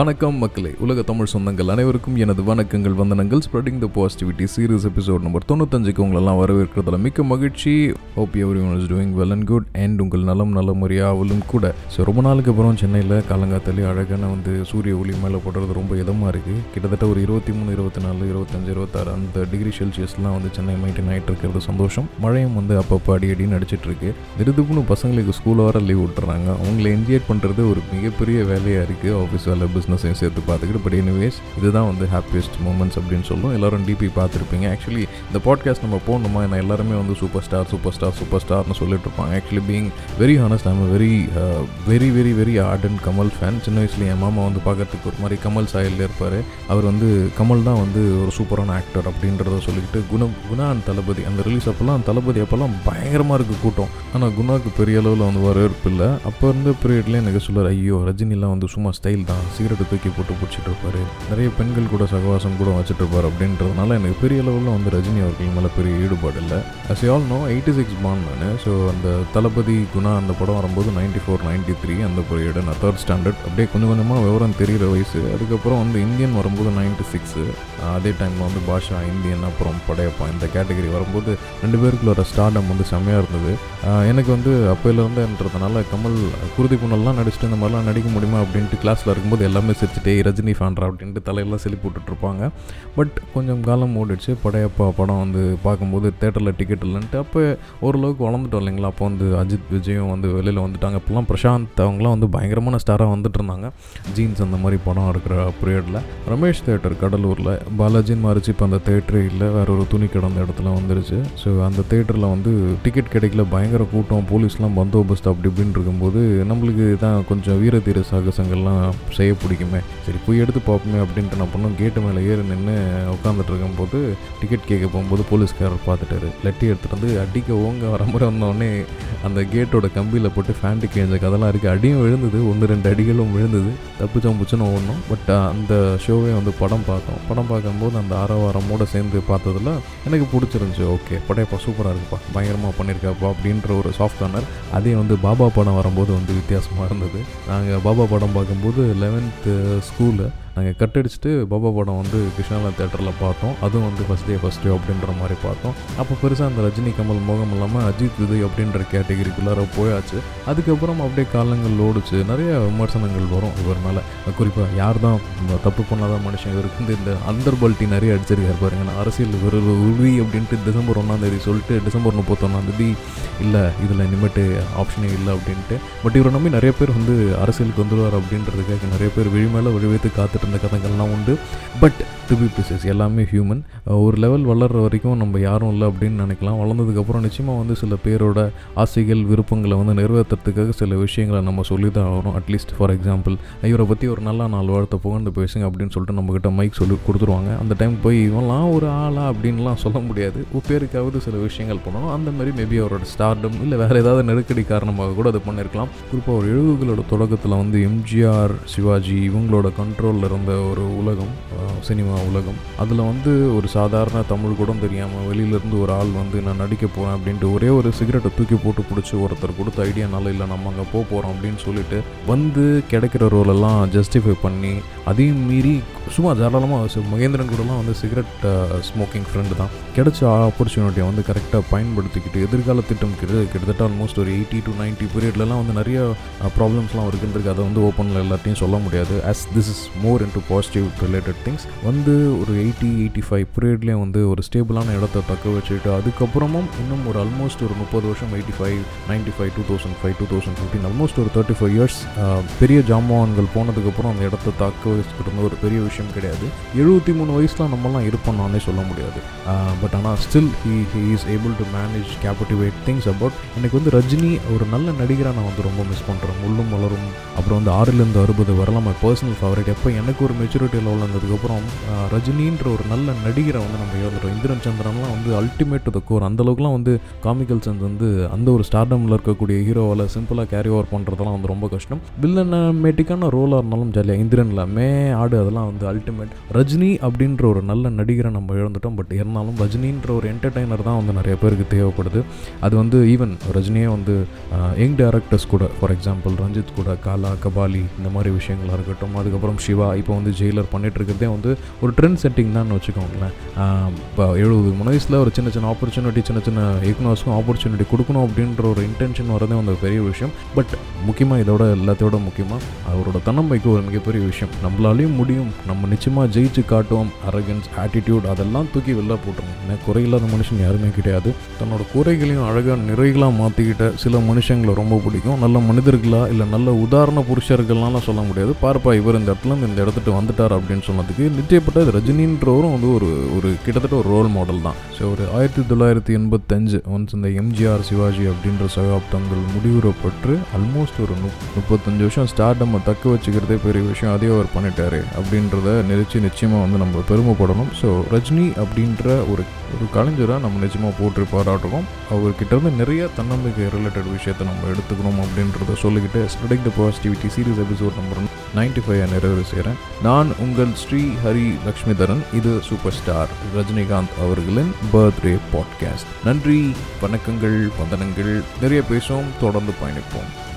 வணக்கம் மக்களே. உலக தமிழ் சொந்தங்கள் அனைவருக்கும் எனது வணக்கங்கள் வந்தனங்கள். Spreading the positivity series episode number தொண்ணூத்தஞ்சுக்கு உங்களெல்லாம் வரவேற்கிறதுல மிக்க மகிழ்ச்சி. Hope everyone is doing well and good and உங்கள் நலம் நல்ல முறையாவலும் கூட. ஸோ ரொம்ப நாளுக்கு அப்புறம் சென்னையில் காலங்காத்தாலே அழகான வந்து சூரிய ஒளி மேலே போடுறது ரொம்ப இதமாக இருக்குது கிட்டத்தட்ட ஒரு இருபத்தி மூணு இருபத்தி நாலு இருபத்தஞ்சு இருபத்தாறு அந்த டிகிரி செல்சியஸ்லாம் வந்து சென்னை மெயின்டைன் ஆகிட்டு இருக்கிறது சந்தோஷம். மழையும் வந்து அப்பப்போ அடி அடின்னு அடிச்சிட்டு இருக்கு. திருதுப்புன்னு பசங்களுக்கு ஸ்கூல் வர லீவ் விட்டுறாங்க. அவங்கள என்ஜாய் பண்ணுறது ஒரு மிகப்பெரிய வேலையாக இருக்குது ஆஃபீஸ் வேலை பிஸ்னஸையும் சேர்த்து பார்த்துக்கிட்டு பட் எனிவேஸ் இதுதான் வந்து ஹாப்பியஸ்ட் மூமெண்ட்ஸ் அப்படின்னு சொல்லும் எல்லாரும் டிபி பார்த்துருப்பீங்க. ஆக்சுவலி இந்த பாட்காஸ்ட் நம்ம போகணுமா நான் எல்லாருமே வந்து super star super star super ஸ்டார்னு சொல்லிட்டு இருப்பாங்க actually being very honest I'm very very very very and Kamal fan சின்ன வயசுல என் மாமா வந்து பார்க்கறதுக்கு ஒரு மாதிரி கமல் சாயலில் இருப்பார். அவர் வந்து கமல் தான் வந்து ஒரு சூப்பரான ஆக்டர் அப்படின்றத சொல்லிக்கிட்டு குண குணா அண்ட் தளபதி அந்த ரிலீஸ் அப்போல்லாம் தளபதி அப்போல்லாம் பயங்கரமாக இருக்குது கூட்டம். ஆனால் குணாவுக்கு பெரிய அளவில் வந்து வரவேற்பு இல்லை. அப்போ இருந்த பீரியட்லேயே எனக்கு சொல்லுவார் ஐயோ ரஜினிலாம் வந்து சும்மா ஸ்டைல் தான். சிகரெட்டை தூக்கி போட்டு பிடிச்சிட்டு இருப்பாரு. நிறைய பெண்கள் கூட சகவாசம் கூட வச்சுட்டு இருப்பார் அப்படின்றதுனால எனக்கு பெரிய அளவில் வந்து ரஜினி அவர்கள் மேலே பெரிய ஈடுபாடு இல்லை. As all know eighty six born நான். ஸோ அந்த தளபதி குணா அந்த படம் வரும்போது நைன்டி ஃபோர் நைன்டி த்ரீ அந்த பீரியடு நான் தேர்ட் ஸ்டாண்டர்ட் அப்படியே கொஞ்சம் கொஞ்சமாக விவரம் தெரிகிற வயசு. அதுக்கப்புறம் வந்து இந்தியன் வரும்போது நைன்டி சிக்ஸு அதே டைமில் வந்து பாஷா இந்தியன் அப்புறம் படையப்பா இந்த கேட்டகரி வரும்போது ரெண்டு பேருக்குள்ள ஸ்டார்டம் வந்து செம்மையாக இருந்தது. எனக்கு வந்து அப்போலேருந்துன்றதுனால கமல் குருதி புனல்லாம் நடிச்சுட்டு இந்த மாதிரிலாம் நடிக்க முடியுமா அப்படின்ட்டு கிளாஸில் இருக்கும்போது எல்லாமே சிரிச்சுட்டே ரஜினி ஃபேன்ரா அப்படின்ட்டு தலையெல்லாம் செலி போட்டுட்ருப்பாங்க பட் கொஞ்சம் காலம் ஓடிடுச்சு. படையப்பா படம் வந்து பார்க்கும்போது தேட்டரில் டிக்கெட் இல்லைன்ட்டு அப்போ ஓரளவுக்கு வளர்ந்துட்டோம் இல்லைங்களா? அப்போ வந்து அஜித் விஜயும் வந்து வெளியில் வந்துட்டாங்க. இப்போலாம் பிரசாந்த் அவங்களாம் வந்து பயங்கரமான ஸ்டாராக வந்துட்டு இருந்தாங்க. ஜீன்ஸ் அந்த மாதிரி படம் இருக்கிற பீரியடில் ரமேஷ் தேட்டர் கடலூரில். பாலாஜின்னு மாறிச்சு. இப்போ அந்த தேட்டரே இல்லை. வேற ஒரு துணி கிடந்த இடத்துல வந்துருச்சு. ஸோ அந்த தேட்டரில் வந்து டிக்கெட் கிடைக்கல. பயங்கர கூட்டம். போலீஸ்லாம் பந்தோபஸ்து அப்படி இப்படின்னு இருக்கும்போது நம்மளுக்கு தான் கொஞ்சம் வீரதீர சாகசங்கள்லாம் செய்யப்படும். பிடிக்குமே. சரி போய் எடுத்து பார்ப்போமே அப்படின்ட்டு நான் பண்ணோம் கேட்டு மேலே ஏறி நின்று உட்காந்துட்டு இருக்கும்போது டிக்கெட் கேட்க போகும்போது போலீஸ்காரர் பார்த்துட்டாரு. லெட்டி எடுத்துகிட்டு வந்து அடிக்க ஓங்க வர மாதிரி வந்தோடனே அந்த கேட்டோட கம்பியில் போட்டு ஃபேண்ட்டு கேஞ்ச கதெல்லாம் இருக்குது அடியும் விழுந்தது. ஒன்று ரெண்டு அடிகளும் விழுந்தது. தப்பிச்சோம் புச்சுன்னு ஓடணும். பட் அந்த ஷோவே வந்து படம் பார்த்தோம். படம் பார்க்கும்போது அந்த ஆரவாரமோடு சேர்ந்து பார்த்ததுல எனக்கு பிடிச்சிருந்துச்சி. ஓகே படையப்பா சூப்பராக இருக்குப்பா. பயங்கரமாக பண்ணியிருக்காப்பா அப்படின்ற ஒரு சாஃப்ட் கார்னர் அதே வந்து பாபா படம் வரும்போது வந்து வித்தியாசமாக இருந்தது. நாங்கள் பாபா படம் பார்க்கும்போது Uh, स्कूल है நாங்கள் கட் அடிச்சுட்டு பாபா படம் வந்து கிருஷ்ணாலா தேட்டரில் பார்த்தோம். அதுவும் வந்து ஃபஸ்ட் டே ஃபஸ்ட் டே அப்படின்ற மாதிரி பார்த்தோம். அப்போ பெருசாக அந்த ரஜினி கமல் மோகம் இல்லாமல் அஜித் விதை அப்படின்ற கேட்டகிரிக்குள்ளார போயாச்சு. அதுக்கப்புறம் அப்படியே காலங்கள் ஓடுச்சு. நிறைய விமர்சனங்கள் வரும் இவர் மேலே. குறிப்பாக யார் தான் தப்பு பண்ணாத மனுஷன் இவருக்கு வந்து இந்த அந்தர்பால்ட்டி நிறைய அடிச்சிருக்காரு பாருங்க. நான் அரசியல் இவர் உறுதி அப்படின்ட்டு டிசம்பர் ஒன்றாந்தேதி சொல்லிட்டு டிசம்பர் முப்பத்தொன்னாந்தேதி இல்லை இதில் இனிமேட்டு ஆப்ஷனே இல்லை அப்படின்ட்டு. பட் இவரை நம்பி நிறைய பேர் வந்து அரசியலுக்கு வந்துடுவார் அப்படின்றதுக்காக நிறைய பேர் விழி மேலே விழி வைத்து காத்துட்டு அந்த கதைகள்லாம் உண்டு. பட் டு பி எல்லாமே ஹியூமன் ஒரு லெவல் வளர்கிற வரைக்கும் நம்ம யாரும் இல்லை அப்படின்னு நினைக்கலாம். வளர்ந்ததுக்கப்புறம் நிச்சயமாக வந்து சில பேரோட ஆசைகள் விருப்பங்களை வந்து நிறைவேற்றுறதுக்காக சில விஷயங்களை நம்ம சொல்லி தான் ஆகணும் அட்லீஸ்ட் ஃபார் எக்ஸாம்பிள் இவரை பற்றி ஒரு நல்ல நாள் வார்த்தை புகழ்ந்து பேசுங்க அப்படின்னு சொல்லிட்டு நம்மக்கிட்ட மைக் சொல்லி கொடுத்துருவாங்க. அந்த டைம் போய் இவன்லாம் ஒரு ஆளா அப்படின்லாம் சொல்ல முடியாது. பேருக்காவது சில விஷயங்கள் பண்ணணும். அந்த மாதிரி மேபி அவரோட ஸ்டார்டம் இல்லை வேறு ஏதாவது நெருக்கடி காரணமாக கூட அது பண்ணியிருக்கலாம் குறிப்பாக ஒரு எழுபதுகளோட தொடக்கத்தில் வந்து எம்ஜிஆர் சிவாஜி இவங்களோட கண்ட்ரோலில் இருந்த ஒரு உலகம் சினிமா உலகம். அதில் வந்து ஒரு சாதாரண தமிழ் கூட தெரியாமல் வெளியிலேருந்து ஒரு ஆள் வந்து நான் நடிக்க போகிறேன் அப்படின்ட்டு ஒரே ஒரு சிகரெட்டை தூக்கி போட்டு பிடிச்சி ஒருத்தர் கொடுத்த ஐடியானால இல்லை நம்ம அங்கே போக போகிறோம் அப்படின்னு சொல்லிட்டு வந்து கிடைக்கிற ரோலெல்லாம் ஜஸ்டிஃபை பண்ணி அதையும் மீறி சும்மா தாராளமாக மகேந்திரன் கூடலாம் வந்து சிகரெட் ஸ்மோக்கிங் ஃப்ரெண்டு தான். கிடைச்ச ஆப்பர்ச்சுனிட்டியை வந்து கரெக்டாக பயன்படுத்திக்கிட்டு எதிர்கால திட்டம் கிட்ட கிட்டத்தட்ட ஆல்மோஸ்ட் ஒரு எயிட்டி டு நைன்ட்டி பீரியட்லலாம் வந்து நிறைய ப்ராப்ளம்ஸ்லாம் இருக்குன்றது அதை வந்து ஓப்பனில் எல்லாத்தையும் சொல்ல முடியாது. As this is more in positive related things வந்து ஒரு எயிட்டி எயிட்டி ஃபைவ் பீரியட்லேயும் வந்து ஒரு ஸ்டேபிளான இடத்த தக்க வச்சுட்டு அதுக்கப்புறமும் இன்னும் ஒரு ஆல்மோஸ்ட் ஒரு முப்பது வருஷம் eighty five ninety five two thousand five two thousand fifteen almost ஒரு தேர்ட்டி ஃபைவ் இயர்ஸ் பெரிய ஜாமான்கள் போனதுக்கப்புறம் அந்த இடத்த தக்க வச்சுக்கிட்டு இருந்த ஒரு பெரிய விஷயம் கிடையாது. எழுபத்தி மூணு வயசில் நம்மலாம் இருப்போம் நானே சொல்ல முடியாது. பட் ஆனால் still he he is able to manage captivate things about எனக்கு வந்து ரஜினி ஒரு நல்ல நடிகராக நான் வந்து ரொம்ப மிஸ் பண்ணுறேன் முள்ளும் வளரும் அப்புறம் வந்து ஆறுலேருந்து அறுபது வரலாம் மை பர்சனல் ஃபேவரட் எப்போ எனக்கு ஒரு மெச்சூரிட்டி லெவல் வந்ததுக்கப்புறம் ரஜினின்ற ஒரு நல்ல நடிகரை வந்து நம்ம இழந்துட்டோம் இந்திரன் சந்திரன்லாம் வந்து அல்டிமேட் டு த கோர் அந்தளவுக்குலாம் வந்து காமிக்கல் சென்ஸ் வந்து அந்த ஒரு ஸ்டார்டமில் இருக்கக்கூடிய ஹீரோவால் சிம்பிளாக கேரி ஓவர் பண்ணுறதெல்லாம் வந்து ரொம்ப கஷ்டம். வில்லனமேட்டிக்கான ரோலாக இருந்தாலும் ஜாலியாக இந்திரனில் மே ஆடு அதெல்லாம் வந்து அல்டிமேட் ரஜினி அப்படின்ற ஒரு நல்ல நடிகரை நம்ம இழந்துட்டோம். பட் இருந்தாலும் ரஜினின்ற ஒரு என்டர்டைனர் தான் வந்து நிறைய பேருக்கு தேவைப்படுது. அது வந்து ஈவன் ரஜினியே வந்து யங் டேரக்டர்ஸ் கூட ஃபார் எக்ஸாம்பிள் ரஞ்சித் கூட காலா கபாலி இந்த மாதிரி விஷயங்களாக இருக்கட்டும். அதுக்கப்புறம் சிவா இப்போ வந்து ஜெயிலர் பண்ணிட்டு இருக்கிறதே வந்து ஒரு ட்ரெண்ட் செட்டிங் தான் வச்சுக்கோங்களேன். இப்போ எழுபது மூணு வயசில் ஒரு சின்ன சின்ன ஆப்பர்ச்சுனிட்டி சின்ன சின்ன இயக்குனர்ஸ்க்கும் ஆப்பர்ச்சுனிட்டி கொடுக்கணும் அப்படின்ற ஒரு இன்டென்ஷன் வரதே வந்து ஒரு பெரிய விஷயம். பட் முக்கியமாக இதோட எல்லாத்தையோட முக்கியமாக அவரோட தன்னம்பிக்கை ஒரு மிகப்பெரிய விஷயம். நம்மளாலையும் முடியும். நம்ம நிச்சயமாக ஜெயிச்சு காட்டுவோம். அரகன்ஸ் ஆட்டிடியூட் அதெல்லாம் தூக்கி வெளில போட்டுருங்க. ஏன்னா குறையில்லாத மனுஷன் யாருமே கிடையாது. தன்னோட குறைகளையும் அழகாக நிறைகளாக மாற்றிக்கிட்ட சில மனுஷங்களை ரொம்ப பிடிக்கும். நல்ல மனிதர்களா இல்லை நல்ல உதாரண புருஷர்கள்லாம் சொல்ல முடியாது. பார்ப்பா இவர் இந்த இடத்துல இந்த இடத்துட்டு வந்துட்டார் அப்படின்னு சொன்னதுக்கு நிச்சயப்பட்ட ரஜினின்றவரும் வந்து ஒரு ஒரு கிட்டத்தட்ட ஒரு ரோல் மாடல் தான். ஸோ ஒரு ஆயிரத்தி தொள்ளாயிரத்தி எண்பத்தஞ்சு ஒன்ஸ் இந்த எம்ஜிஆர் சிவாஜி அப்படின்ற சகாப்தங்கள் முடிவுறப்பட்டு ஆல்மோஸ்ட் ஒரு முப் முப்பத்தஞ்சு வருஷம் ஸ்டார்டம்மை தக்க வச்சுக்கிறதே பெரிய விஷயம் அதே அவர் பண்ணிட்டாரு அப்படின்றத நினைச்சு நிச்சயமாக வந்து நம்ம பெருமைப்படணும். ஸோ ரஜினி அப்படின்ற ஒரு ஒரு கலைஞராக நம்ம நிச்சயமாக போட்டு பாராட்டுறோம். அவர்கிட்ட இருந்து நிறைய தன்னம்பிக்கை ரிலேட்டட் விஷயத்தை நம்ம எடுத்துக்கணும் அப்படின்றத சொல்லிக்கிட்டு ஸ்டடிக் the positivity series episode number ninety five நிறைவு செய்கிறேன் நான் உங்கள் ஸ்ரீ ஹரி லக்ஷ்மிதரன் இது சூப்பர் ஸ்டார் ரஜினிகாந்த் அவர்களின் பர்த்டே பாட்காஸ்ட் நன்றி வணக்கங்கள் வந்தனங்கள். நிறைய பேசுவோம் தொடர்ந்து பயணிப்போம்.